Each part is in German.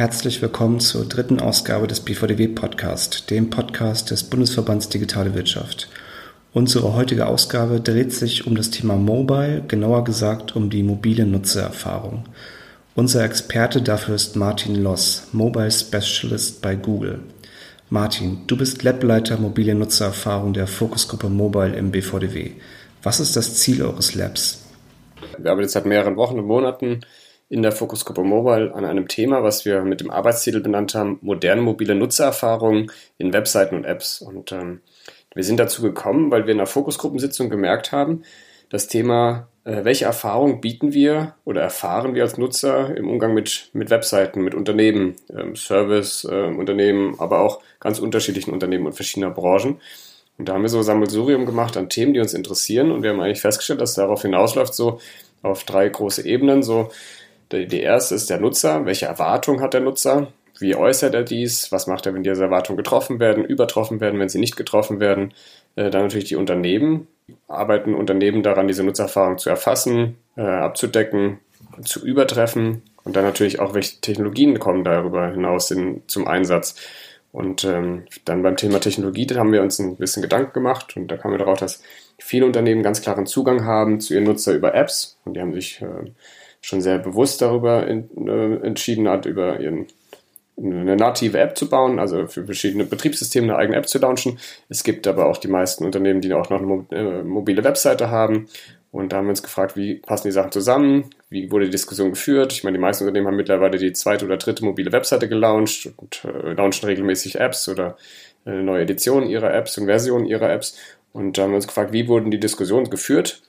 Herzlich willkommen zur dritten Ausgabe des BVDW Podcast, dem Podcast des Bundesverbands Digitale Wirtschaft. Unsere heutige Ausgabe dreht sich um das Thema Mobile, genauer gesagt um die mobile Nutzererfahrung. Unser Experte dafür ist Martin Loss, Mobile Specialist bei Google. Martin, du bist Lableiter mobile Nutzererfahrung der Fokusgruppe Mobile im BVDW. Was ist das Ziel eures Labs? Wir arbeiten jetzt seit mehreren Wochen und Monaten in der Fokusgruppe Mobile an einem Thema, was wir mit dem Arbeitstitel benannt haben, moderne mobile Nutzererfahrungen in Webseiten und Apps. Und ähm, wir sind dazu gekommen, weil wir in der Fokusgruppensitzung gemerkt haben, das Thema, äh, welche Erfahrungen bieten wir oder erfahren wir als Nutzer im Umgang mit, mit Webseiten, mit Unternehmen, ähm, Service-Unternehmen, äh, aber auch ganz unterschiedlichen Unternehmen und verschiedener Branchen. Und da haben wir so Sammelsurium gemacht an Themen, die uns interessieren. Und wir haben eigentlich festgestellt, dass darauf hinausläuft, so auf drei große Ebenen. So die erste ist der Nutzer. Welche Erwartung hat der Nutzer? Wie äußert er dies? Was macht er, wenn diese Erwartungen getroffen werden, übertroffen werden, wenn sie nicht getroffen werden? Äh, dann natürlich die Unternehmen. Arbeiten Unternehmen daran, diese Nutzererfahrung zu erfassen, äh, abzudecken, zu übertreffen? Und dann natürlich auch, welche Technologien kommen darüber hinaus in, zum Einsatz? Und ähm, dann beim Thema Technologie, da haben wir uns ein bisschen Gedanken gemacht und da kamen wir darauf, dass viele Unternehmen ganz klaren Zugang haben zu ihren Nutzer über Apps und die haben sich äh, schon sehr bewusst darüber in, äh, entschieden hat, über ihren, eine native App zu bauen, also für verschiedene Betriebssysteme eine eigene App zu launchen. Es gibt aber auch die meisten Unternehmen, die auch noch eine äh, mobile Webseite haben. Und da haben wir uns gefragt, wie passen die Sachen zusammen? Wie wurde die Diskussion geführt? Ich meine, die meisten Unternehmen haben mittlerweile die zweite oder dritte mobile Webseite gelauncht und äh, launchen regelmäßig Apps oder äh, neue Editionen ihrer Apps und Versionen ihrer Apps. Und da haben wir uns gefragt, wie wurden die Diskussionen geführt?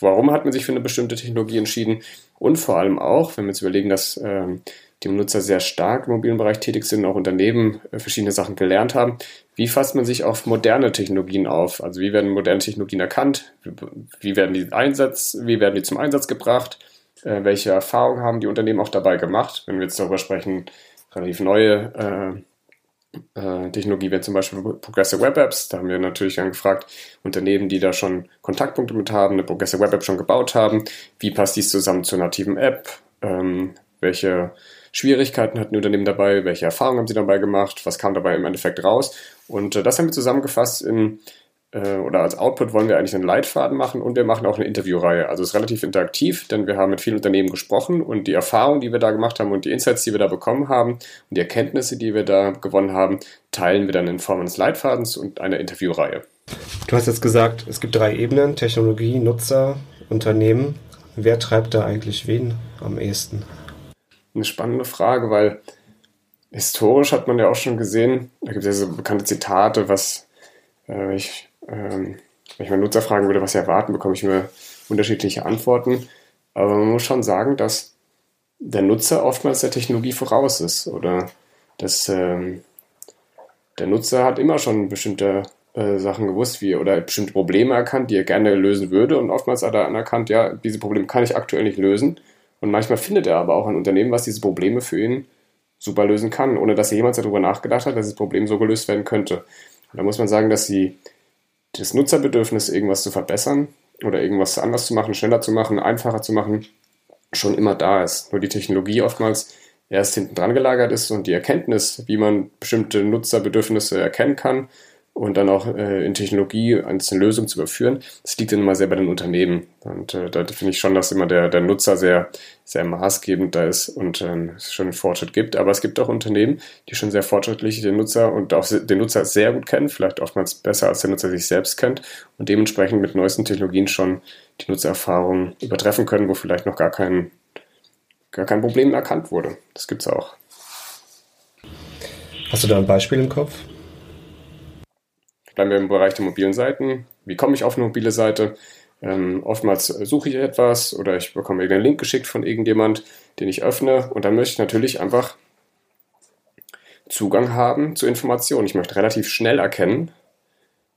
Warum hat man sich für eine bestimmte Technologie entschieden? Und vor allem auch, wenn wir jetzt überlegen, dass ähm, die Nutzer sehr stark im mobilen Bereich tätig sind, auch Unternehmen äh, verschiedene Sachen gelernt haben, wie fasst man sich auf moderne Technologien auf? Also wie werden moderne Technologien erkannt? Wie werden die Einsatz, wie werden die zum Einsatz gebracht? Äh, welche Erfahrungen haben die Unternehmen auch dabei gemacht? Wenn wir jetzt darüber sprechen, relativ neue äh, äh, Technologie wäre zum Beispiel Progressive Web Apps. Da haben wir natürlich dann gefragt, Unternehmen, die da schon Kontaktpunkte mit haben, eine Progressive Web App schon gebaut haben, wie passt dies zusammen zur nativen App? Ähm, welche Schwierigkeiten hatten die Unternehmen dabei? Welche Erfahrungen haben sie dabei gemacht? Was kam dabei im Endeffekt raus? Und äh, das haben wir zusammengefasst in äh, oder als Output wollen wir eigentlich einen Leitfaden machen und wir machen auch eine Interviewreihe. Also es ist relativ interaktiv, denn wir haben mit vielen Unternehmen gesprochen und die Erfahrungen, die wir da gemacht haben und die Insights, die wir da bekommen haben und die Erkenntnisse, die wir da gewonnen haben, teilen wir dann in Form eines Leitfadens und einer Interviewreihe. Du hast jetzt gesagt, es gibt drei Ebenen, Technologie, Nutzer, Unternehmen. Wer treibt da eigentlich wen am ehesten? Eine spannende Frage, weil historisch hat man ja auch schon gesehen, da gibt es ja so bekannte Zitate, was äh, ich ähm, wenn ich mal Nutzer fragen würde, was sie erwarten, bekomme ich mir unterschiedliche Antworten. Aber man muss schon sagen, dass der Nutzer oftmals der Technologie voraus ist oder dass ähm, der Nutzer hat immer schon bestimmte äh, Sachen gewusst, wie oder bestimmte Probleme erkannt, die er gerne lösen würde und oftmals hat er anerkannt, ja, diese Probleme kann ich aktuell nicht lösen und manchmal findet er aber auch ein Unternehmen, was diese Probleme für ihn super lösen kann, ohne dass er jemals darüber nachgedacht hat, dass das Problem so gelöst werden könnte. Und da muss man sagen, dass die das Nutzerbedürfnis, irgendwas zu verbessern oder irgendwas anders zu machen, schneller zu machen, einfacher zu machen, schon immer da ist. Nur die Technologie oftmals erst hinten dran gelagert ist und die Erkenntnis, wie man bestimmte Nutzerbedürfnisse erkennen kann und dann auch äh, in Technologie eine Lösung zu überführen, das liegt dann immer sehr bei den Unternehmen. Und äh, da finde ich schon, dass immer der, der Nutzer sehr, sehr maßgebend da ist und ähm, es schon einen Fortschritt gibt. Aber es gibt auch Unternehmen, die schon sehr fortschrittlich den Nutzer und auch den Nutzer sehr gut kennen, vielleicht oftmals besser als der Nutzer sich selbst kennt und dementsprechend mit neuesten Technologien schon die Nutzererfahrung übertreffen können, wo vielleicht noch gar kein, gar kein Problem erkannt wurde. Das gibt es auch. Hast du da ein Beispiel im Kopf? Bleiben wir im Bereich der mobilen Seiten. Wie komme ich auf eine mobile Seite? Ähm, oftmals suche ich etwas oder ich bekomme irgendeinen Link geschickt von irgendjemand, den ich öffne und dann möchte ich natürlich einfach Zugang haben zu Informationen. Ich möchte relativ schnell erkennen,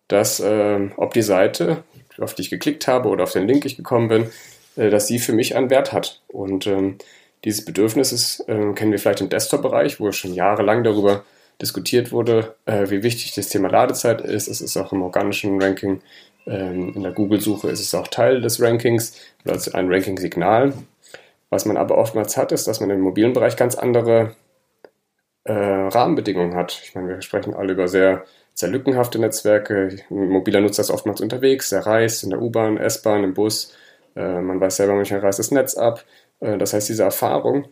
dass äh, ob die Seite, auf die ich geklickt habe oder auf den Link ich gekommen bin, äh, dass sie für mich einen Wert hat. Und ähm, dieses Bedürfnis ist, äh, kennen wir vielleicht im Desktop-Bereich, wo wir schon jahrelang darüber diskutiert wurde, äh, wie wichtig das Thema Ladezeit ist. Es ist auch im organischen Ranking, ähm, in der Google-Suche ist es auch Teil des Rankings oder als ein Ranking-Signal. Was man aber oftmals hat, ist, dass man im mobilen Bereich ganz andere äh, Rahmenbedingungen hat. Ich meine, wir sprechen alle über sehr, sehr lückenhafte Netzwerke. Ein mobiler Nutzer ist oftmals unterwegs, er reist in der U-Bahn, S-Bahn, im Bus. Äh, man weiß selber, manchmal reißt das Netz ab. Äh, das heißt, diese Erfahrung,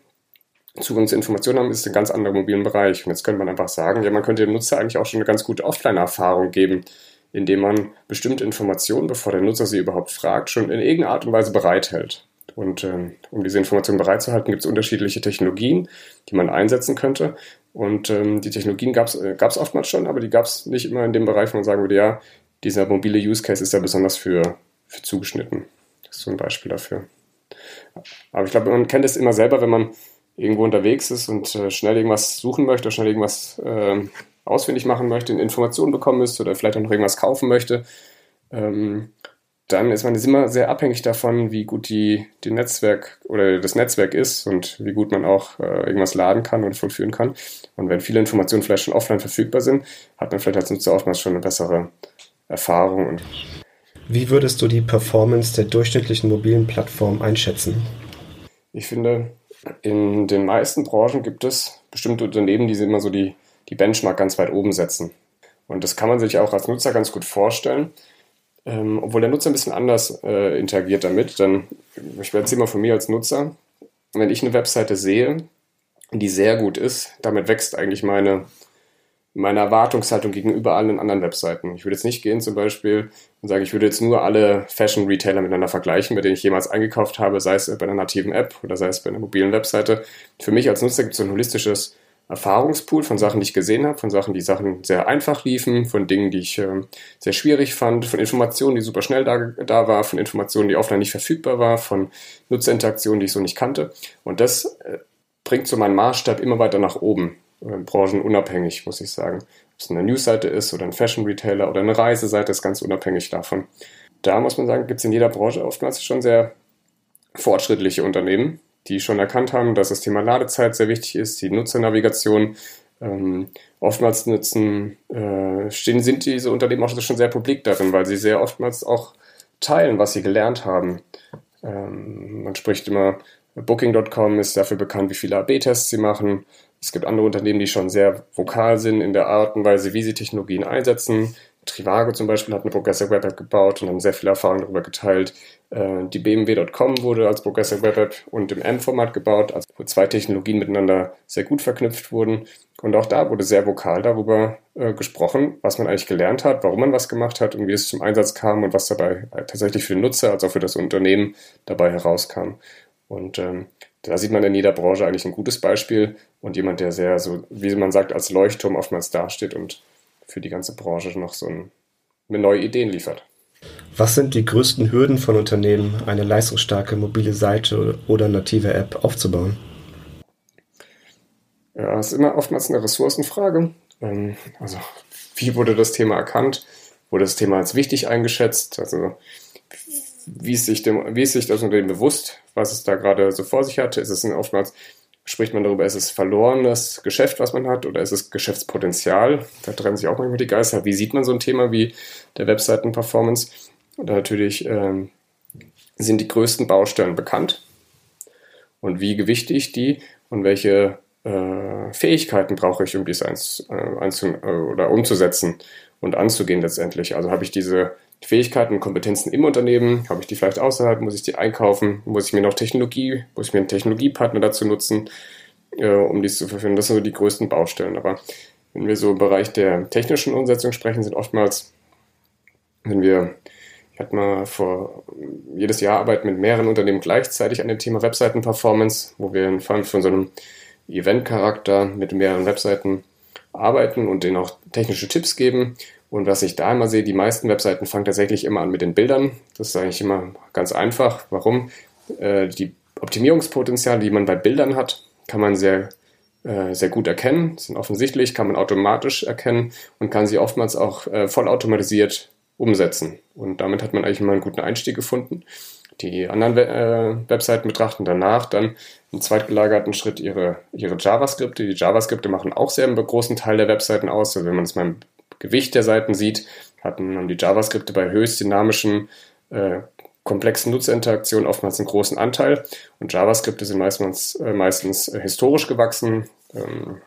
Zugang zu Informationen haben, ist ein ganz anderer mobilen Bereich. Und jetzt könnte man einfach sagen, ja, man könnte dem Nutzer eigentlich auch schon eine ganz gute Offline-Erfahrung geben, indem man bestimmte Informationen, bevor der Nutzer sie überhaupt fragt, schon in irgendeiner Art und Weise bereithält. Und ähm, um diese Informationen bereitzuhalten, gibt es unterschiedliche Technologien, die man einsetzen könnte. Und ähm, die Technologien gab es äh, oftmals schon, aber die gab es nicht immer in dem Bereich, wo man sagen würde, ja, dieser mobile Use Case ist ja besonders für, für zugeschnitten. Das ist so ein Beispiel dafür. Aber ich glaube, man kennt es immer selber, wenn man irgendwo unterwegs ist und äh, schnell irgendwas suchen möchte, schnell irgendwas äh, ausfindig machen möchte, Informationen bekommen müsste oder vielleicht auch noch irgendwas kaufen möchte. Ähm, dann ist man immer sehr abhängig davon, wie gut die, die Netzwerk oder das Netzwerk ist und wie gut man auch äh, irgendwas laden kann oder vollführen kann. Und wenn viele Informationen vielleicht schon offline verfügbar sind, hat man vielleicht als Nutzer oftmals schon eine bessere Erfahrung. Und wie würdest du die Performance der durchschnittlichen mobilen Plattform einschätzen? Ich finde, in den meisten Branchen gibt es bestimmte Unternehmen, die immer so die, die Benchmark ganz weit oben setzen. Und das kann man sich auch als Nutzer ganz gut vorstellen ähm, obwohl der Nutzer ein bisschen anders äh, interagiert damit. Dann, ich erzähle mal von mir als Nutzer, wenn ich eine Webseite sehe, die sehr gut ist, damit wächst eigentlich meine, meine Erwartungshaltung gegenüber allen anderen Webseiten. Ich würde jetzt nicht gehen zum Beispiel und sagen, ich würde jetzt nur alle Fashion-Retailer miteinander vergleichen, bei denen ich jemals eingekauft habe, sei es bei einer nativen App oder sei es bei einer mobilen Webseite. Für mich als Nutzer gibt es ein holistisches Erfahrungspool von Sachen, die ich gesehen habe, von Sachen, die Sachen sehr einfach liefen, von Dingen, die ich äh, sehr schwierig fand, von Informationen, die super schnell da, da war, von Informationen, die offline nicht verfügbar war, von Nutzerinteraktionen, die ich so nicht kannte. Und das äh, bringt so meinen Maßstab immer weiter nach oben, branchenunabhängig, muss ich sagen. Ob es eine Newsseite ist oder ein Fashion-Retailer oder eine Reiseseite, ist ganz unabhängig davon. Da muss man sagen, gibt es in jeder Branche oftmals schon sehr fortschrittliche Unternehmen, die schon erkannt haben, dass das Thema Ladezeit sehr wichtig ist, die Nutzernavigation. Ähm, oftmals nutzen, äh, stehen, sind diese Unternehmen auch schon sehr publik darin, weil sie sehr oftmals auch teilen, was sie gelernt haben. Ähm, man spricht immer, Booking.com ist dafür bekannt, wie viele AB-Tests sie machen. Es gibt andere Unternehmen, die schon sehr vokal sind in der Art und Weise, wie sie Technologien einsetzen. Trivago zum Beispiel hat eine Progressive Web App gebaut und haben sehr viel Erfahrung darüber geteilt. Äh, die BMW.com wurde als Progressive Web App und im M-Format gebaut, also wo zwei Technologien miteinander sehr gut verknüpft wurden. Und auch da wurde sehr vokal darüber äh, gesprochen, was man eigentlich gelernt hat, warum man was gemacht hat und wie es zum Einsatz kam und was dabei äh, tatsächlich für den Nutzer als auch für das Unternehmen dabei herauskam. Und ähm, da sieht man in jeder Branche eigentlich ein gutes Beispiel und jemand, der sehr, so wie man sagt, als Leuchtturm oftmals dasteht und für die ganze Branche noch so ein, neue Ideen liefert. Was sind die größten Hürden von Unternehmen, eine leistungsstarke mobile Seite oder native App aufzubauen? Ja, es ist immer oftmals eine Ressourcenfrage. Ähm, also, wie wurde das Thema erkannt? Wurde das Thema als wichtig eingeschätzt? Also, wie ist sich, dem, wie ist sich das Unternehmen bewusst, was es da gerade so vor sich hatte? Ist es oftmals spricht man darüber, ist es verlorenes Geschäft, was man hat, oder ist es Geschäftspotenzial? Da trennen sich auch manchmal die Geister. Wie sieht man so ein Thema wie der Webseiten-Performance? Und natürlich ähm, sind die größten Baustellen bekannt und wie gewichte ich die und welche äh, Fähigkeiten brauche ich, um dies eins, äh, äh, oder umzusetzen und anzugehen letztendlich. Also habe ich diese Fähigkeiten und Kompetenzen im Unternehmen? Habe ich die vielleicht außerhalb? Muss ich die einkaufen? Muss ich mir noch Technologie, muss ich mir einen Technologiepartner dazu nutzen, äh, um dies zu verführen? Das sind so die größten Baustellen. Aber wenn wir so im Bereich der technischen Umsetzung sprechen, sind oftmals, wenn wir, ich hatte mal vor, jedes Jahr arbeiten mit mehreren Unternehmen gleichzeitig an dem Thema Webseiten-Performance, wo wir vor allem von so einem Event-Charakter mit mehreren Webseiten arbeiten und denen auch technische Tipps geben und was ich da immer sehe, die meisten Webseiten fangen tatsächlich immer an mit den Bildern. Das ist eigentlich immer ganz einfach. Warum? Äh, die Optimierungspotenziale, die man bei Bildern hat, kann man sehr, äh, sehr gut erkennen, sind offensichtlich, kann man automatisch erkennen und kann sie oftmals auch äh, vollautomatisiert umsetzen. Und damit hat man eigentlich immer einen guten Einstieg gefunden. Die anderen äh, Webseiten betrachten danach dann im zweitgelagerten Schritt ihre, ihre JavaScripte. Die JavaScripte machen auch sehr einen großen Teil der Webseiten aus. Also wenn man es mal Gewicht der Seiten sieht, hatten haben die JavaScripte bei höchst dynamischen, äh, komplexen Nutzerinteraktionen oftmals einen großen Anteil. Und JavaScripte sind meistens, äh, meistens äh, historisch gewachsen. Ähm,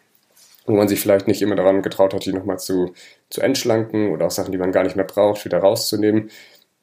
wo man sich vielleicht nicht immer daran getraut hat, die nochmal zu, zu entschlanken oder auch Sachen, die man gar nicht mehr braucht, wieder rauszunehmen,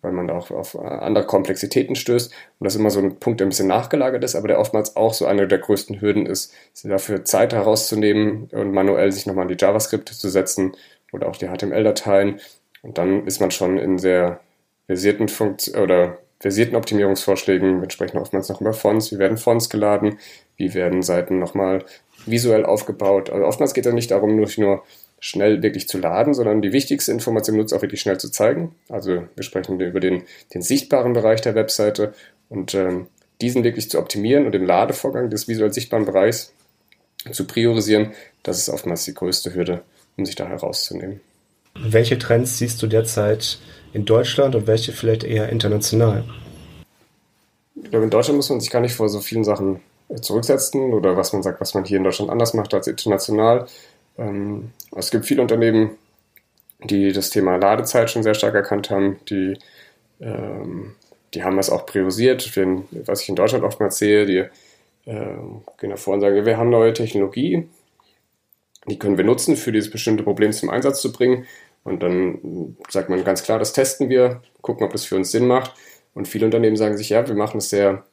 weil man auch auf andere Komplexitäten stößt. Und das ist immer so ein Punkt, der ein bisschen nachgelagert ist, aber der oftmals auch so eine der größten Hürden ist, dafür Zeit herauszunehmen und manuell sich nochmal an die JavaScript zu setzen oder auch die HTML-Dateien. Und dann ist man schon in sehr versierten Funktion oder versierten Optimierungsvorschlägen. Wir sprechen oftmals noch über Fonts. Wie werden Fonts geladen? Wie werden Seiten nochmal visuell aufgebaut? Also oftmals geht es nicht darum, nur, nur schnell wirklich zu laden, sondern die wichtigste Information nutzt auch wirklich schnell zu zeigen. Also wir sprechen über den, den sichtbaren Bereich der Webseite und ähm, diesen wirklich zu optimieren und den Ladevorgang des visuell sichtbaren Bereichs zu priorisieren, das ist oftmals die größte Hürde, um sich da herauszunehmen. Welche Trends siehst du derzeit in Deutschland und welche vielleicht eher international? Ich glaube, in Deutschland muss man sich gar nicht vor so vielen Sachen zurücksetzen oder was man sagt, was man hier in Deutschland anders macht als international. Ähm, es gibt viele Unternehmen, die das Thema Ladezeit schon sehr stark erkannt haben, die, ähm, die haben das auch priorisiert. was ich in Deutschland oftmals sehe, die äh, gehen davor und sagen, wir haben neue Technologie, die können wir nutzen, für dieses bestimmte Problem zum Einsatz zu bringen. Und dann sagt man ganz klar, das testen wir, gucken, ob das für uns Sinn macht. Und viele Unternehmen sagen sich, ja, wir machen es sehr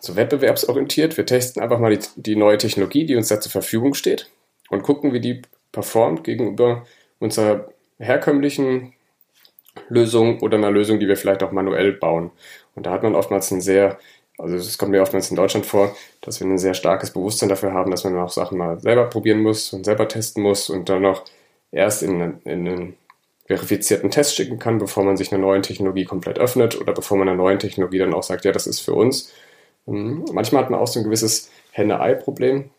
so wettbewerbsorientiert. Wir testen einfach mal die, die neue Technologie, die uns da zur Verfügung steht und gucken, wie die performt gegenüber unserer herkömmlichen Lösung oder einer Lösung, die wir vielleicht auch manuell bauen. Und da hat man oftmals ein sehr, also es kommt mir oftmals in Deutschland vor, dass wir ein sehr starkes Bewusstsein dafür haben, dass man auch Sachen mal selber probieren muss und selber testen muss und dann noch erst in, in einen verifizierten Test schicken kann, bevor man sich einer neuen Technologie komplett öffnet oder bevor man einer neuen Technologie dann auch sagt, ja, das ist für uns. Und manchmal hat man auch so ein gewisses Henne-Ei-Problem,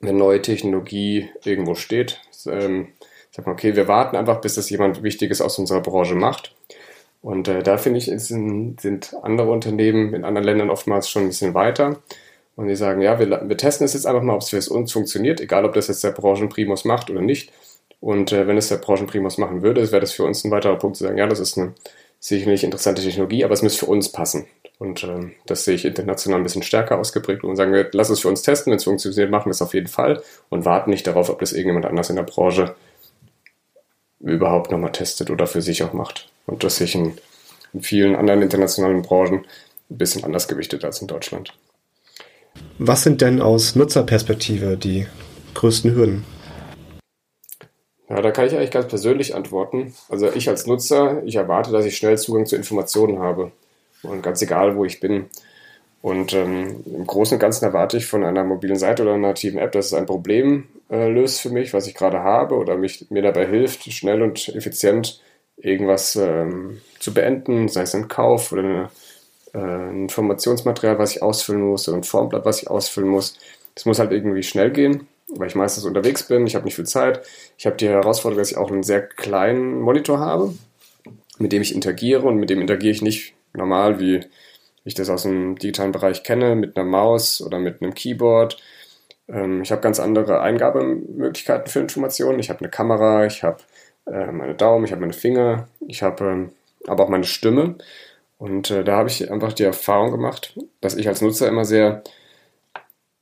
wenn neue Technologie irgendwo steht. Ähm, sagt man, okay, wir warten einfach, bis das jemand Wichtiges aus unserer Branche macht. Und äh, da finde ich, sind, sind andere Unternehmen in anderen Ländern oftmals schon ein bisschen weiter. Und die sagen, ja, wir, wir testen es jetzt einfach mal, ob es für uns funktioniert, egal ob das jetzt der Branchenprimus macht oder nicht. Und äh, wenn es der Branchenprimus machen würde, wäre das für uns ein weiterer Punkt zu sagen, ja, das ist eine sicherlich interessante Technologie, aber es müsste für uns passen. Und äh, das sehe ich international ein bisschen stärker ausgeprägt und sagen wir, lass es für uns testen, wenn es funktioniert, machen wir es auf jeden Fall und warten nicht darauf, ob das irgendjemand anders in der Branche überhaupt nochmal testet oder für sich auch macht. Und das sehe ich in, in vielen anderen internationalen Branchen ein bisschen anders gewichtet als in Deutschland. Was sind denn aus Nutzerperspektive die größten Hürden? Ja, da kann ich eigentlich ganz persönlich antworten. Also ich als Nutzer, ich erwarte, dass ich schnell Zugang zu Informationen habe. Und ganz egal, wo ich bin. Und ähm, im Großen und Ganzen erwarte ich von einer mobilen Seite oder einer nativen App, dass es ein Problem äh, löst für mich, was ich gerade habe oder mich, mir dabei hilft, schnell und effizient irgendwas ähm, zu beenden, sei es ein Kauf oder eine, äh, ein Informationsmaterial, was ich ausfüllen muss oder ein Formblatt, was ich ausfüllen muss. Es muss halt irgendwie schnell gehen weil ich meistens unterwegs bin, ich habe nicht viel Zeit. Ich habe die Herausforderung, dass ich auch einen sehr kleinen Monitor habe, mit dem ich interagiere und mit dem interagiere ich nicht normal, wie ich das aus dem digitalen Bereich kenne, mit einer Maus oder mit einem Keyboard. Ähm, ich habe ganz andere Eingabemöglichkeiten für Informationen. Ich habe eine Kamera, ich habe äh, meine Daumen, ich habe meine Finger, ich habe ähm, aber auch meine Stimme. Und äh, da habe ich einfach die Erfahrung gemacht, dass ich als Nutzer immer sehr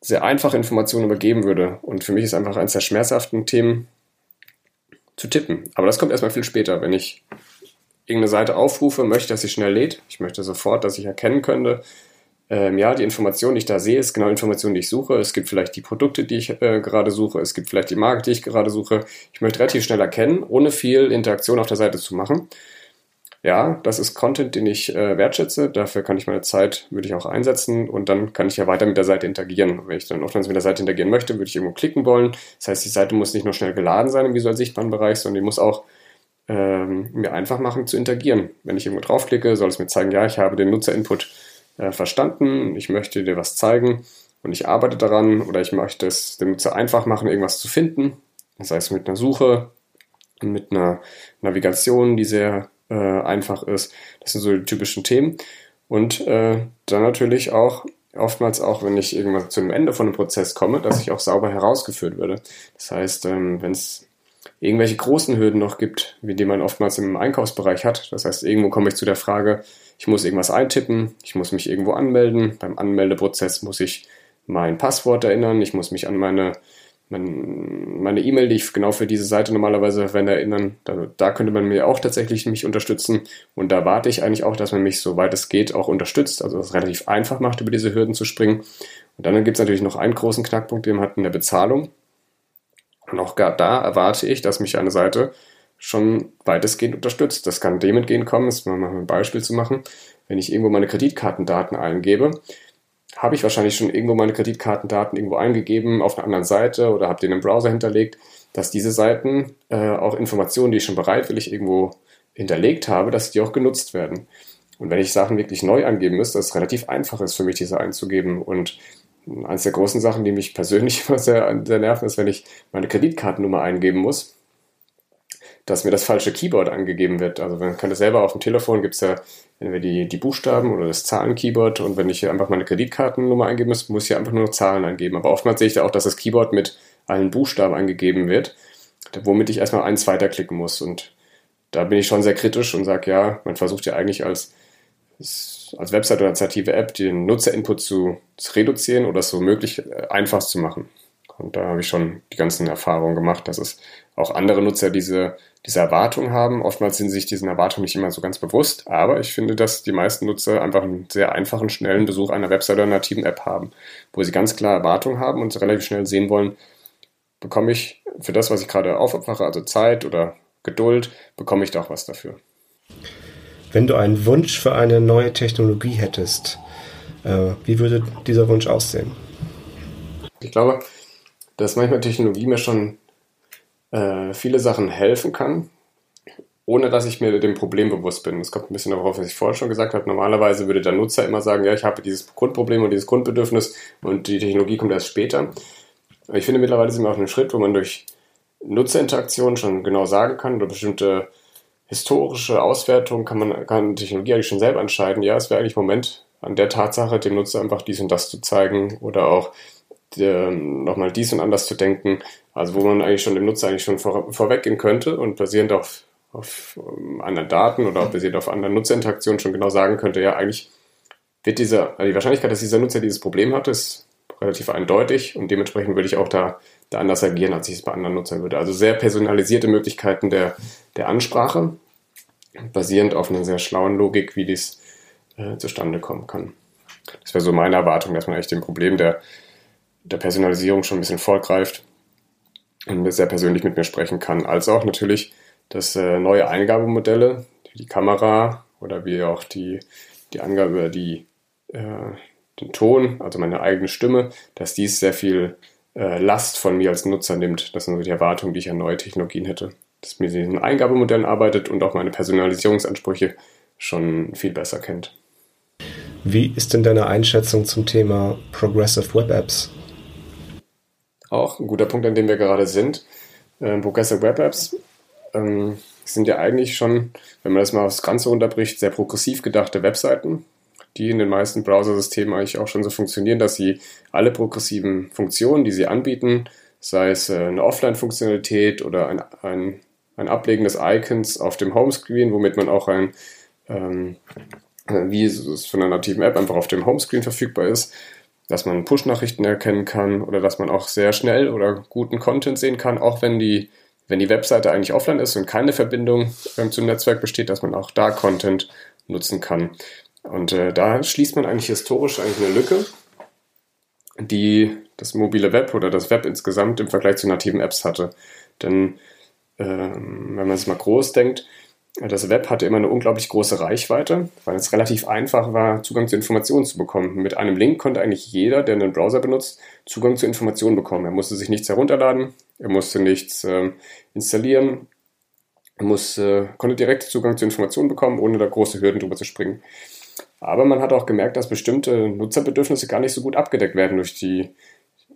sehr einfache Informationen übergeben würde. Und für mich ist einfach eines der schmerzhaften Themen zu tippen. Aber das kommt erstmal viel später. Wenn ich irgendeine Seite aufrufe, möchte, dass sie schnell lädt. Ich möchte sofort, dass ich erkennen könnte, ähm, ja, die Information, die ich da sehe, ist genau die Information, die ich suche. Es gibt vielleicht die Produkte, die ich äh, gerade suche. Es gibt vielleicht die Marke, die ich gerade suche. Ich möchte relativ schnell erkennen, ohne viel Interaktion auf der Seite zu machen ja, das ist Content, den ich äh, wertschätze. Dafür kann ich meine Zeit, würde ich auch einsetzen und dann kann ich ja weiter mit der Seite interagieren. Wenn ich dann oftmals mit der Seite interagieren möchte, würde ich irgendwo klicken wollen. Das heißt, die Seite muss nicht nur schnell geladen sein im visuell sichtbaren Bereich, sondern die muss auch ähm, mir einfach machen zu interagieren. Wenn ich irgendwo draufklicke, soll es mir zeigen, ja, ich habe den Nutzerinput äh, verstanden, ich möchte dir was zeigen und ich arbeite daran oder ich möchte es dem Nutzer einfach machen, irgendwas zu finden. Das heißt mit einer Suche, mit einer Navigation, die sehr äh, einfach ist. Das sind so die typischen Themen. Und äh, dann natürlich auch oftmals auch, wenn ich irgendwann zu einem Ende von einem Prozess komme, dass ich auch sauber herausgeführt werde. Das heißt, ähm, wenn es irgendwelche großen Hürden noch gibt, wie die man oftmals im Einkaufsbereich hat. Das heißt, irgendwo komme ich zu der Frage, ich muss irgendwas eintippen, ich muss mich irgendwo anmelden. Beim Anmeldeprozess muss ich mein Passwort erinnern, ich muss mich an meine mein, meine E-Mail, die ich genau für diese Seite normalerweise verwende, erinnern. Da, da, könnte man mir auch tatsächlich mich unterstützen. Und da warte ich eigentlich auch, dass man mich, soweit es geht, auch unterstützt. Also es relativ einfach macht, über diese Hürden zu springen. Und dann gibt es natürlich noch einen großen Knackpunkt, den man hat in der Bezahlung. Und auch da erwarte ich, dass mich eine Seite schon weitestgehend unterstützt. Das kann dem entgegenkommen, das mal ein Beispiel zu machen. Wenn ich irgendwo meine Kreditkartendaten eingebe, habe ich wahrscheinlich schon irgendwo meine Kreditkartendaten irgendwo eingegeben auf einer anderen Seite oder habe den im Browser hinterlegt, dass diese Seiten äh, auch Informationen, die ich schon bereitwillig irgendwo hinterlegt habe, dass die auch genutzt werden. Und wenn ich Sachen wirklich neu angeben müsste, dass es relativ einfach ist für mich, diese einzugeben. Und eines der großen Sachen, die mich persönlich immer sehr, sehr nerven, ist, wenn ich meine Kreditkartennummer eingeben muss dass mir das falsche Keyboard angegeben wird. Also man kann das selber auf dem Telefon, gibt es ja entweder die, die Buchstaben oder das Zahlen-Keyboard und wenn ich einfach meine Kreditkartennummer eingeben muss, muss ich einfach nur noch Zahlen eingeben. Aber oftmals sehe ich da auch, dass das Keyboard mit allen Buchstaben angegeben wird, womit ich erstmal eins weiterklicken muss. Und da bin ich schon sehr kritisch und sage, ja, man versucht ja eigentlich als, als Website oder als native App den Nutzerinput zu, zu reduzieren oder so möglich äh, einfach zu machen. Und da habe ich schon die ganzen Erfahrungen gemacht, dass es auch andere Nutzer diese, diese Erwartung haben. Oftmals sind sich diesen Erwartungen nicht immer so ganz bewusst, aber ich finde, dass die meisten Nutzer einfach einen sehr einfachen, schnellen Besuch einer Website oder einer nativen App haben, wo sie ganz klar Erwartungen haben und relativ schnell sehen wollen, bekomme ich für das, was ich gerade aufopfere, also Zeit oder Geduld, bekomme ich doch was dafür. Wenn du einen Wunsch für eine neue Technologie hättest, äh, wie würde dieser Wunsch aussehen? Ich glaube, dass manchmal Technologie mir schon äh, viele Sachen helfen kann, ohne dass ich mir dem Problem bewusst bin. Das kommt ein bisschen darauf, was ich vorhin schon gesagt habe. Normalerweise würde der Nutzer immer sagen, ja, ich habe dieses Grundproblem und dieses Grundbedürfnis und die Technologie kommt erst später. Ich finde, mittlerweile sind wir auf einem Schritt, wo man durch Nutzerinteraktion schon genau sagen kann oder bestimmte historische Auswertungen kann man kann Technologie eigentlich schon selber entscheiden. Ja, es wäre eigentlich Moment an der Tatsache, dem Nutzer einfach dies und das zu zeigen oder auch nochmal dies und anders zu denken. Also wo man eigentlich schon dem Nutzer eigentlich schon vor, vorweggehen könnte und basierend auf, auf um, anderen Daten oder basierend auf anderen Nutzerinteraktionen schon genau sagen könnte, ja, eigentlich wird dieser, also die Wahrscheinlichkeit, dass dieser Nutzer dieses Problem hat, ist relativ eindeutig und dementsprechend würde ich auch da, da anders agieren, als ich es bei anderen Nutzern würde. Also sehr personalisierte Möglichkeiten der, der Ansprache, basierend auf einer sehr schlauen Logik, wie dies äh, zustande kommen kann. Das wäre so meine Erwartung, dass man eigentlich dem Problem der der Personalisierung schon ein bisschen vorgreift und sehr persönlich mit mir sprechen kann, als auch natürlich, dass äh, neue Eingabemodelle, wie die Kamera oder wie auch die, die Angabe über die, äh, den Ton, also meine eigene Stimme, dass dies sehr viel äh, Last von mir als Nutzer nimmt. Das sind so die Erwartungen, die ich an neue Technologien hätte. Dass mir diesen Eingabemodellen arbeitet und auch meine Personalisierungsansprüche schon viel besser kennt. Wie ist denn deine Einschätzung zum Thema Progressive Web Apps? auch ein guter Punkt, an dem wir gerade sind. Ähm, Progressive Web Apps ähm, sind ja eigentlich schon, wenn man das mal aufs Ganze runterbricht, sehr progressiv gedachte Webseiten, die in den meisten Browsersystemen eigentlich auch schon so funktionieren, dass sie alle progressiven Funktionen, die sie anbieten, sei es äh, eine Offline-Funktionalität oder ein, ein, ein Ablegen des Icons auf dem Homescreen, womit man auch ein, ähm, wie es von einer nativen App einfach auf dem Homescreen verfügbar ist, dass man Push-Nachrichten erkennen kann oder dass man auch sehr schnell oder guten Content sehen kann, auch wenn die, wenn die Webseite eigentlich offline ist und keine Verbindung ähm, zum Netzwerk besteht, dass man auch da Content nutzen kann. Und äh, da schließt man eigentlich historisch eigentlich eine Lücke, die das mobile Web oder das Web insgesamt im Vergleich zu nativen Apps hatte. Denn ähm, wenn man es mal groß denkt, das Web hatte immer eine unglaublich große Reichweite, weil es relativ einfach war, Zugang zu Informationen zu bekommen. Mit einem Link konnte eigentlich jeder, der einen Browser benutzt, Zugang zu Informationen bekommen. Er musste sich nichts herunterladen, er musste nichts äh, installieren, er muss, äh, konnte direkt Zugang zu Informationen bekommen, ohne da große Hürden drüber zu springen. Aber man hat auch gemerkt, dass bestimmte Nutzerbedürfnisse gar nicht so gut abgedeckt werden durch die,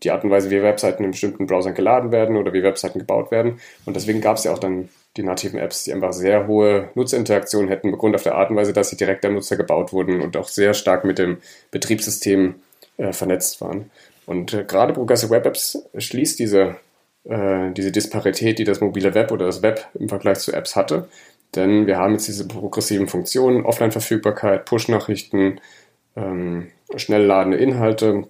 die Art und Weise, wie Webseiten in bestimmten Browsern geladen werden oder wie Webseiten gebaut werden. Und deswegen gab es ja auch dann die nativen Apps, die einfach sehr hohe Nutzerinteraktion hätten, aufgrund auf der Art und Weise, dass sie direkt am Nutzer gebaut wurden und auch sehr stark mit dem Betriebssystem äh, vernetzt waren. Und äh, gerade Progressive Web Apps schließt diese, äh, diese Disparität, die das mobile Web oder das Web im Vergleich zu Apps hatte. Denn wir haben jetzt diese progressiven Funktionen, Offline-Verfügbarkeit, Push-Nachrichten, ähm, schnell ladende Inhalte,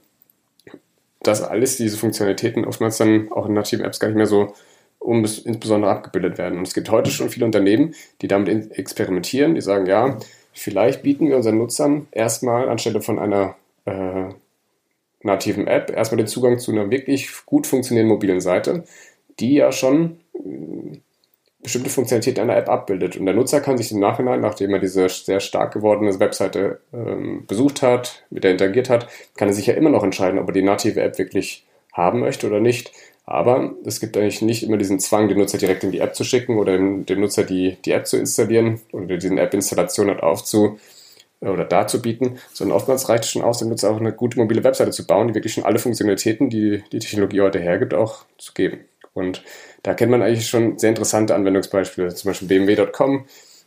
das alles, diese Funktionalitäten oftmals dann auch in nativen Apps gar nicht mehr so um insbesondere abgebildet werden. Und es gibt heute schon viele Unternehmen, die damit experimentieren, die sagen, ja, vielleicht bieten wir unseren Nutzern erstmal anstelle von einer äh, nativen App erstmal den Zugang zu einer wirklich gut funktionierenden mobilen Seite, die ja schon äh, bestimmte Funktionalitäten einer App abbildet. Und der Nutzer kann sich im Nachhinein, nachdem er diese sehr stark gewordene Webseite ähm, besucht hat, mit der interagiert hat, kann er sich ja immer noch entscheiden, ob er die native App wirklich haben möchte oder nicht. Aber es gibt eigentlich nicht immer diesen Zwang, den Nutzer direkt in die App zu schicken oder dem, Nutzer die, die App zu installieren oder diesen App-Installation halt aufzu oder darzubieten, sondern oftmals reicht es schon aus, dem Nutzer auch eine gute mobile Webseite zu bauen, die wirklich schon alle Funktionalitäten, die die Technologie heute hergibt, auch zu geben. Und da kennt man eigentlich schon sehr interessante Anwendungsbeispiele. Zum Beispiel BMW.com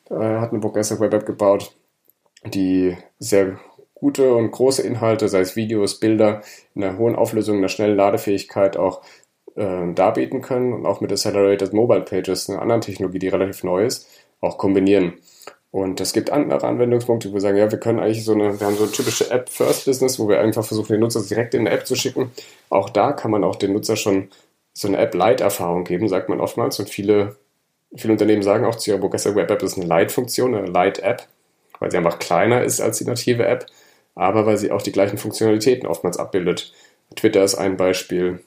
äh, hat eine Progressive Web App gebaut, die sehr gute und große Inhalte, sei es Videos, Bilder, in einer hohen Auflösung, in einer schnellen Ladefähigkeit auch äh, darbieten können und auch mit Accelerated Mobile Pages, einer anderen Technologie, die relativ neu ist, auch kombinieren. Und es gibt andere Anwendungspunkte, wo wir sagen, ja, wir können eigentlich so eine, wir haben so eine typische App-First-Business, wo wir einfach versuchen, den Nutzer direkt in eine App zu schicken. Auch da kann man auch den Nutzer schon so eine App-Light-Erfahrung geben, sagt man oftmals. Und viele, viele Unternehmen sagen auch zu ihrer Progressive Web App ist eine Light-Funktion, eine Light-App, weil sie einfach kleiner ist als die native App, aber weil sie auch die gleichen Funktionalitäten oftmals abbildet. Twitter ist ein Beispiel,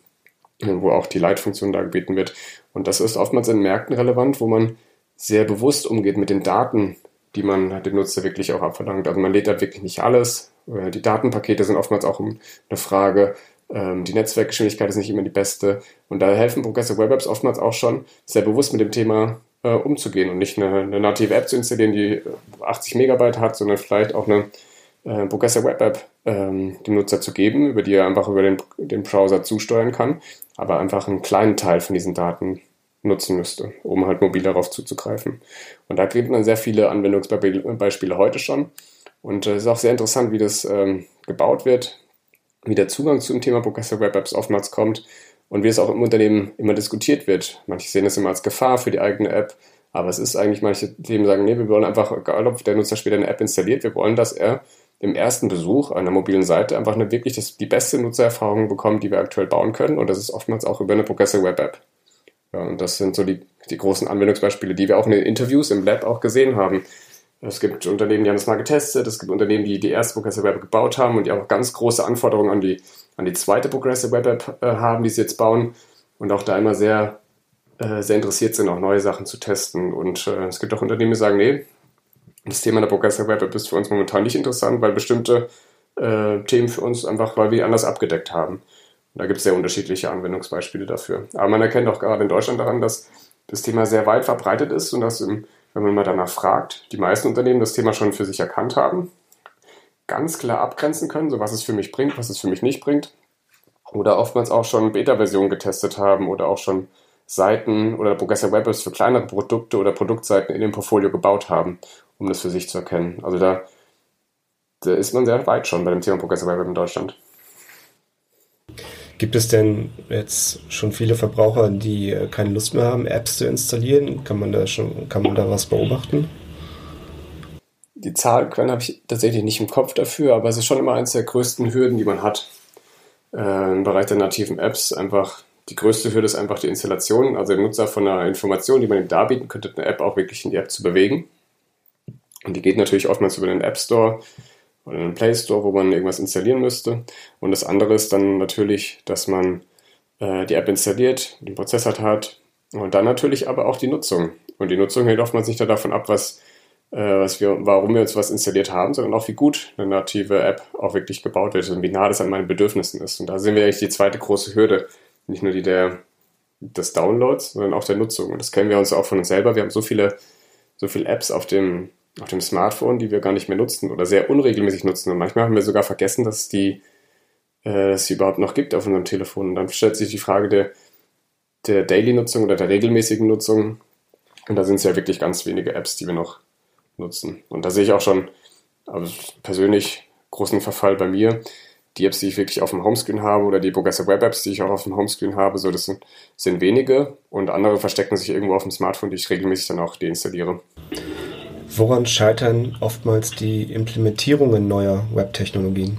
wo auch die Light-Funktion da gebeten wird. Und das ist oftmals in Märkten relevant, wo man sehr bewusst umgeht mit den Daten, die man dem Nutzer wirklich auch abverlangt. Also man lädt da wirklich nicht alles. Äh, die Datenpakete sind oftmals auch eine Frage. Ähm, die Netzwerkgeschwindigkeit ist nicht immer die beste. Und da helfen Progressive Web Apps oftmals auch schon, sehr bewusst mit dem Thema äh, umzugehen und nicht eine, eine, native App zu installieren, die 80 Megabyte hat, sondern vielleicht auch eine äh, Progressive Web App ähm, dem Nutzer zu geben, über die er einfach über den, den Browser zusteuern kann aber einfach einen kleinen Teil von diesen Daten nutzen müsste, um halt mobil darauf zuzugreifen. Und da gibt man sehr viele Anwendungsbeispiele heute schon. Und es äh, ist auch sehr interessant, wie das ähm, gebaut wird, wie der Zugang zum Thema Progressive Web Apps oftmals kommt und wie es auch im Unternehmen immer diskutiert wird. Manche sehen es immer als Gefahr für die eigene App, aber es ist eigentlich, manche Themen sagen, nee, wir wollen einfach, egal ob der Nutzer später eine App installiert, wir wollen, dass er im ersten Besuch einer mobilen Seite einfach eine wirklich das, die beste Nutzererfahrung bekommen, die wir aktuell bauen können. Und das ist oftmals auch über eine Progressive Web App. Ja, und das sind so die, die großen Anwendungsbeispiele, die wir auch in den Interviews im Lab auch gesehen haben. Es gibt Unternehmen, die haben das mal getestet. Es gibt Unternehmen, die die erste Progressive Web App gebaut haben und die auch ganz große Anforderungen an die, an die zweite Progressive Web App äh, haben, die sie jetzt bauen. Und auch da immer sehr, äh, sehr interessiert sind, auch neue Sachen zu testen. Und äh, es gibt auch Unternehmen, die sagen, nee, das Thema der Progressive Web App ist für uns momentan nicht interessant, weil bestimmte äh, Themen für uns einfach, weil wir anders abgedeckt haben. Und da gibt es sehr unterschiedliche Anwendungsbeispiele dafür. Aber man erkennt auch gerade in Deutschland daran, dass das Thema sehr weit verbreitet ist und dass, im, wenn man mal danach fragt, die meisten Unternehmen das Thema schon für sich erkannt haben, ganz klar abgrenzen können, so was es für mich bringt, was es für mich nicht bringt. Oder oftmals auch schon Beta-Versionen getestet haben oder auch schon Seiten oder Progressive Web Apps für kleinere Produkte oder Produktseiten in dem Portfolio gebaut haben um das für sich zu erkennen. Also da, da ist man sehr weit schon bei dem Thema Progressive Web in Deutschland. Gibt es denn jetzt schon viele Verbraucher, die äh, keine Lust mehr haben, Apps zu installieren? Kann man da schon, kann man da was beobachten? Die Zahlquellen habe ich tatsächlich nicht im Kopf dafür, aber es ist schon immer eines der größten Hürden, die man hat äh, im Bereich der nativen Apps. Einfach die größte Hürde ist einfach die Installation, also den Nutzer von einer Information, die man ihm darbieten könnte, eine App auch wirklich in die App zu bewegen. Und die geht natürlich oftmals über den App Store oder den Play Store, wo man irgendwas installieren müsste. Und das andere ist dann natürlich, dass man äh, die App installiert, den Prozessor hat und dann natürlich aber auch die Nutzung. Und die Nutzung hält oftmals nicht davon ab, was, äh, was wir, warum wir uns was installiert haben, sondern auch wie gut eine native App auch wirklich gebaut wird und wie nah das an meinen Bedürfnissen ist. Und da sehen wir eigentlich die zweite große Hürde. Nicht nur die der, des Downloads, sondern auch der Nutzung. Und das kennen wir uns auch von uns selber. Wir haben so viele, so viele Apps auf dem, auf dem Smartphone, die wir gar nicht mehr nutzen oder sehr unregelmäßig nutzen. Und manchmal haben wir sogar vergessen, dass die äh, es sie überhaupt noch gibt auf unserem Telefon. Und dann stellt sich die Frage der, der Daily-Nutzung oder der regelmäßigen Nutzung. Und da sind es ja wirklich ganz wenige Apps, die wir noch nutzen. Und da sehe ich auch schon also persönlich großen Verfall bei mir. Die Apps, die ich wirklich auf dem Homescreen habe oder die Progressive Web Apps, die ich auch auf dem Homescreen habe, so das sind, sind wenige und andere verstecken sich irgendwo auf dem Smartphone, die ich regelmäßig dann auch deinstalliere. Woran scheitern oftmals die Implementierungen neuer Web-Technologien?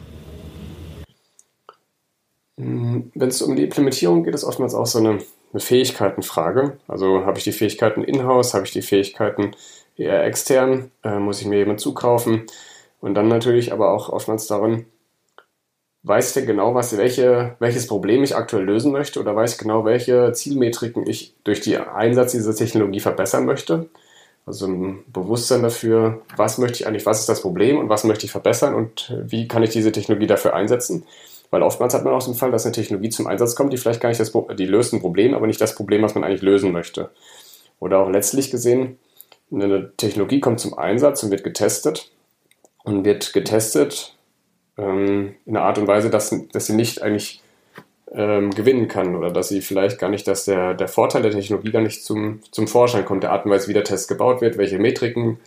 Hm, wenn es um die Implementierung geht, ist oftmals auch so eine, eine Fähigkeitenfrage. Also habe ich die Fähigkeiten in-house, habe ich die Fähigkeiten eher extern, äh, muss ich mir jemand zukaufen? Und dann natürlich aber auch oftmals darin, weiß ich denn genau, was, welche, welches Problem ich aktuell lösen möchte oder weiß ich genau, welche Zielmetriken ich durch den Einsatz dieser Technologie verbessern möchte. Also ein Bewusstsein dafür, was möchte ich eigentlich, was ist das Problem und was möchte ich verbessern und wie kann ich diese Technologie dafür einsetzen. Weil oftmals hat man auch den Fall, dass eine Technologie zum Einsatz kommt, die vielleicht gar nicht das, die löst ein Problem, aber nicht das Problem, was man eigentlich lösen möchte. Oder auch letztlich gesehen, eine Technologie kommt zum Einsatz und wird getestet und wird getestet ähm, in einer Art und Weise, dass, dass sie nicht eigentlich ähm, gewinnen kann oder dass sie vielleicht gar nicht, dass der, der Vorteil der Technologie gar nicht zum, zum Vorschein kommt, der Art und Weise, wie der Test gebaut wird, welche Metriken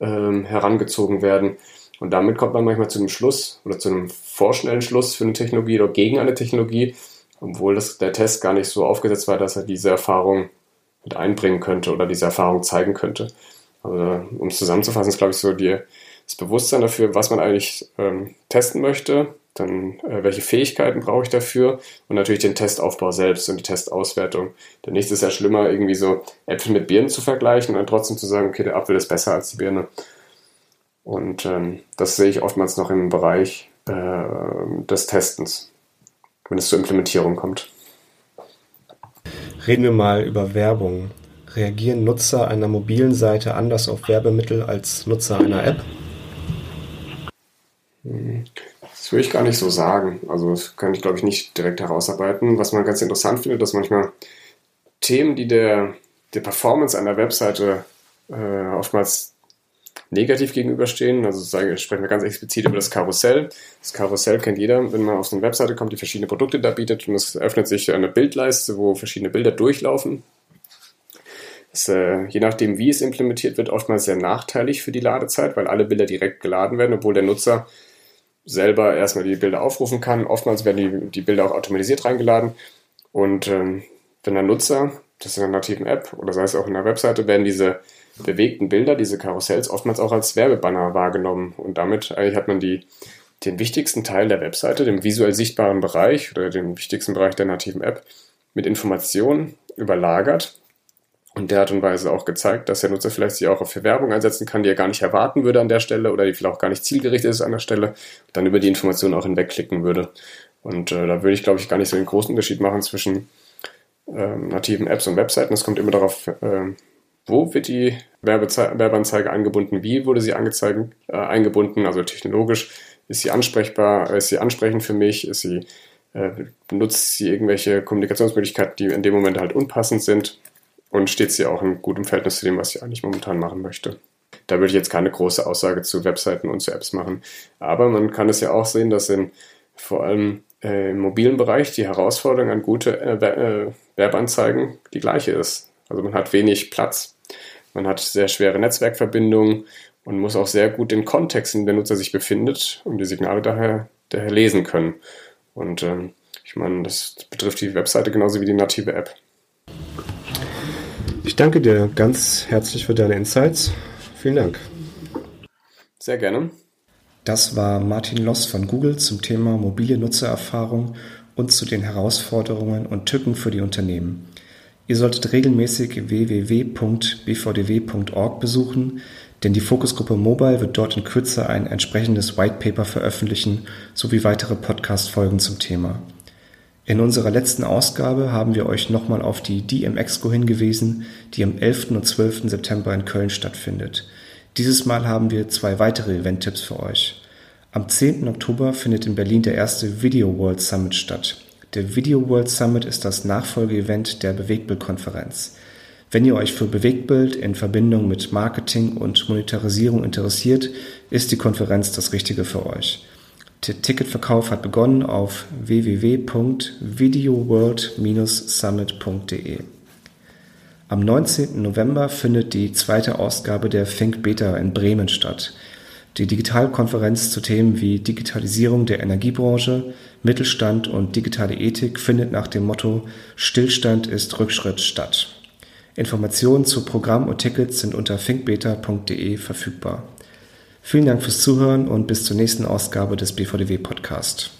ähm, herangezogen werden. Und damit kommt man manchmal zu einem Schluss oder zu einem vorschnellen Schluss für eine Technologie oder gegen eine Technologie, obwohl das, der Test gar nicht so aufgesetzt war, dass er diese Erfahrung mit einbringen könnte oder diese Erfahrung zeigen könnte. Also, um es zusammenzufassen, ist, glaube ich, so die, das Bewusstsein dafür, was man eigentlich ähm, testen möchte, dann äh, welche Fähigkeiten brauche ich dafür und natürlich den Testaufbau selbst und die Testauswertung. Der nächste ist ja schlimmer, irgendwie so Äpfel mit Birnen zu vergleichen und dann trotzdem zu sagen, okay, der Apfel ist besser als die Birne. Und ähm, das sehe ich oftmals noch im Bereich äh, des Testens, wenn es zur Implementierung kommt. Reden wir mal über Werbung. Reagieren Nutzer einer mobilen Seite anders auf Werbemittel als Nutzer einer App? Das würde ich gar nicht so sagen. Also das kann ich, glaube ich, nicht direkt herausarbeiten. Was man ganz interessant findet, dass manchmal Themen, die der, der Performance einer Webseite äh, oftmals negativ gegenüberstehen. Also sagen, sprechen wir ganz explizit über das Karussell. Das Karussell kennt jeder, wenn man auf eine Webseite kommt, die verschiedene Produkte da bietet und es öffnet sich eine Bildleiste, wo verschiedene Bilder durchlaufen. Das, äh, je nachdem, wie es implementiert wird, oftmals sehr nachteilig für die Ladezeit, weil alle Bilder direkt geladen werden, obwohl der Nutzer selber erstmal die Bilder aufrufen kann. Oftmals werden die, die Bilder auch automatisiert reingeladen. Und ähm, wenn der Nutzer, das ist in einer nativen App oder sei es auch in der Webseite, werden diese bewegten Bilder, diese Karussells, oftmals auch als Werbebanner wahrgenommen. Und damit eigentlich hat man die, den wichtigsten Teil der Webseite, den visuell sichtbaren Bereich oder den wichtigsten Bereich der nativen App, mit Informationen überlagert und der Art und Weise auch gezeigt, dass der Nutzer vielleicht sich auch für Werbung einsetzen kann, die er gar nicht erwarten würde an der Stelle oder die vielleicht auch gar nicht zielgerichtet ist an der Stelle, dann über die Informationen auch hinwegklicken würde. Und äh, da würde ich, glaube ich, gar nicht so den großen Unterschied machen zwischen äh, nativen Apps und Webseiten. Es kommt immer darauf, äh, wo wird die Werbeanzeige angebunden, wie wurde sie angezeigt, äh, eingebunden, also technologisch, ist sie ansprechbar, ist sie ansprechend für mich, ist sie, äh, benutzt sie irgendwelche Kommunikationsmöglichkeiten, die in dem Moment halt unpassend sind und steht sie auch in gutem Verhältnis zu dem, was sie eigentlich momentan machen möchte. Da würde ich jetzt keine große Aussage zu Webseiten und zu Apps machen. Aber man kann es ja auch sehen, dass in vor allem äh, im mobilen Bereich die Herausforderung an gute äh, äh, Werbeanzeigen die gleiche ist. Also man hat wenig Platz, man hat sehr schwere Netzwerkverbindungen und muss auch sehr gut den Kontext, in dem der Nutzer sich befindet, um die Signale daher, daher lesen können. Und ähm, ich meine, das betrifft die Webseite genauso wie die native App. Ich danke dir ganz herzlich für deine Insights. Vielen Dank. Sehr gerne. Das war Martin Loss von Google zum Thema mobile Nutzererfahrung und zu den Herausforderungen und Tücken für die Unternehmen. Ihr solltet regelmäßig www.bvdw.org besuchen, denn die Fokusgruppe Mobile wird dort in Kürze ein entsprechendes White Paper veröffentlichen sowie weitere Podcast-Folgen zum Thema. In unserer letzten Ausgabe haben wir euch nochmal auf die DM Expo hingewiesen, die am 11. und 12. September in Köln stattfindet. Dieses Mal haben wir zwei weitere Event-Tipps für euch. Am 10. Oktober findet in Berlin der erste Video World Summit statt. Der Video World Summit ist das Nachfolgeevent der Bewegtbild-Konferenz. Wenn ihr euch für Bewegtbild in Verbindung mit Marketing und Monetarisierung interessiert, ist die Konferenz das Richtige für euch. Der Ticketverkauf hat begonnen auf www.videoworld-summit.de. Am 19. November findet die zweite Ausgabe der Think Beta in Bremen statt. Die Digitalkonferenz zu Themen wie Digitalisierung der Energiebranche, Mittelstand und digitale Ethik findet nach dem Motto Stillstand ist Rückschritt statt. Informationen zu Programm und Tickets sind unter thinkbeta.de verfügbar. Vielen Dank fürs Zuhören und bis zur nächsten Ausgabe des BVDW Podcast.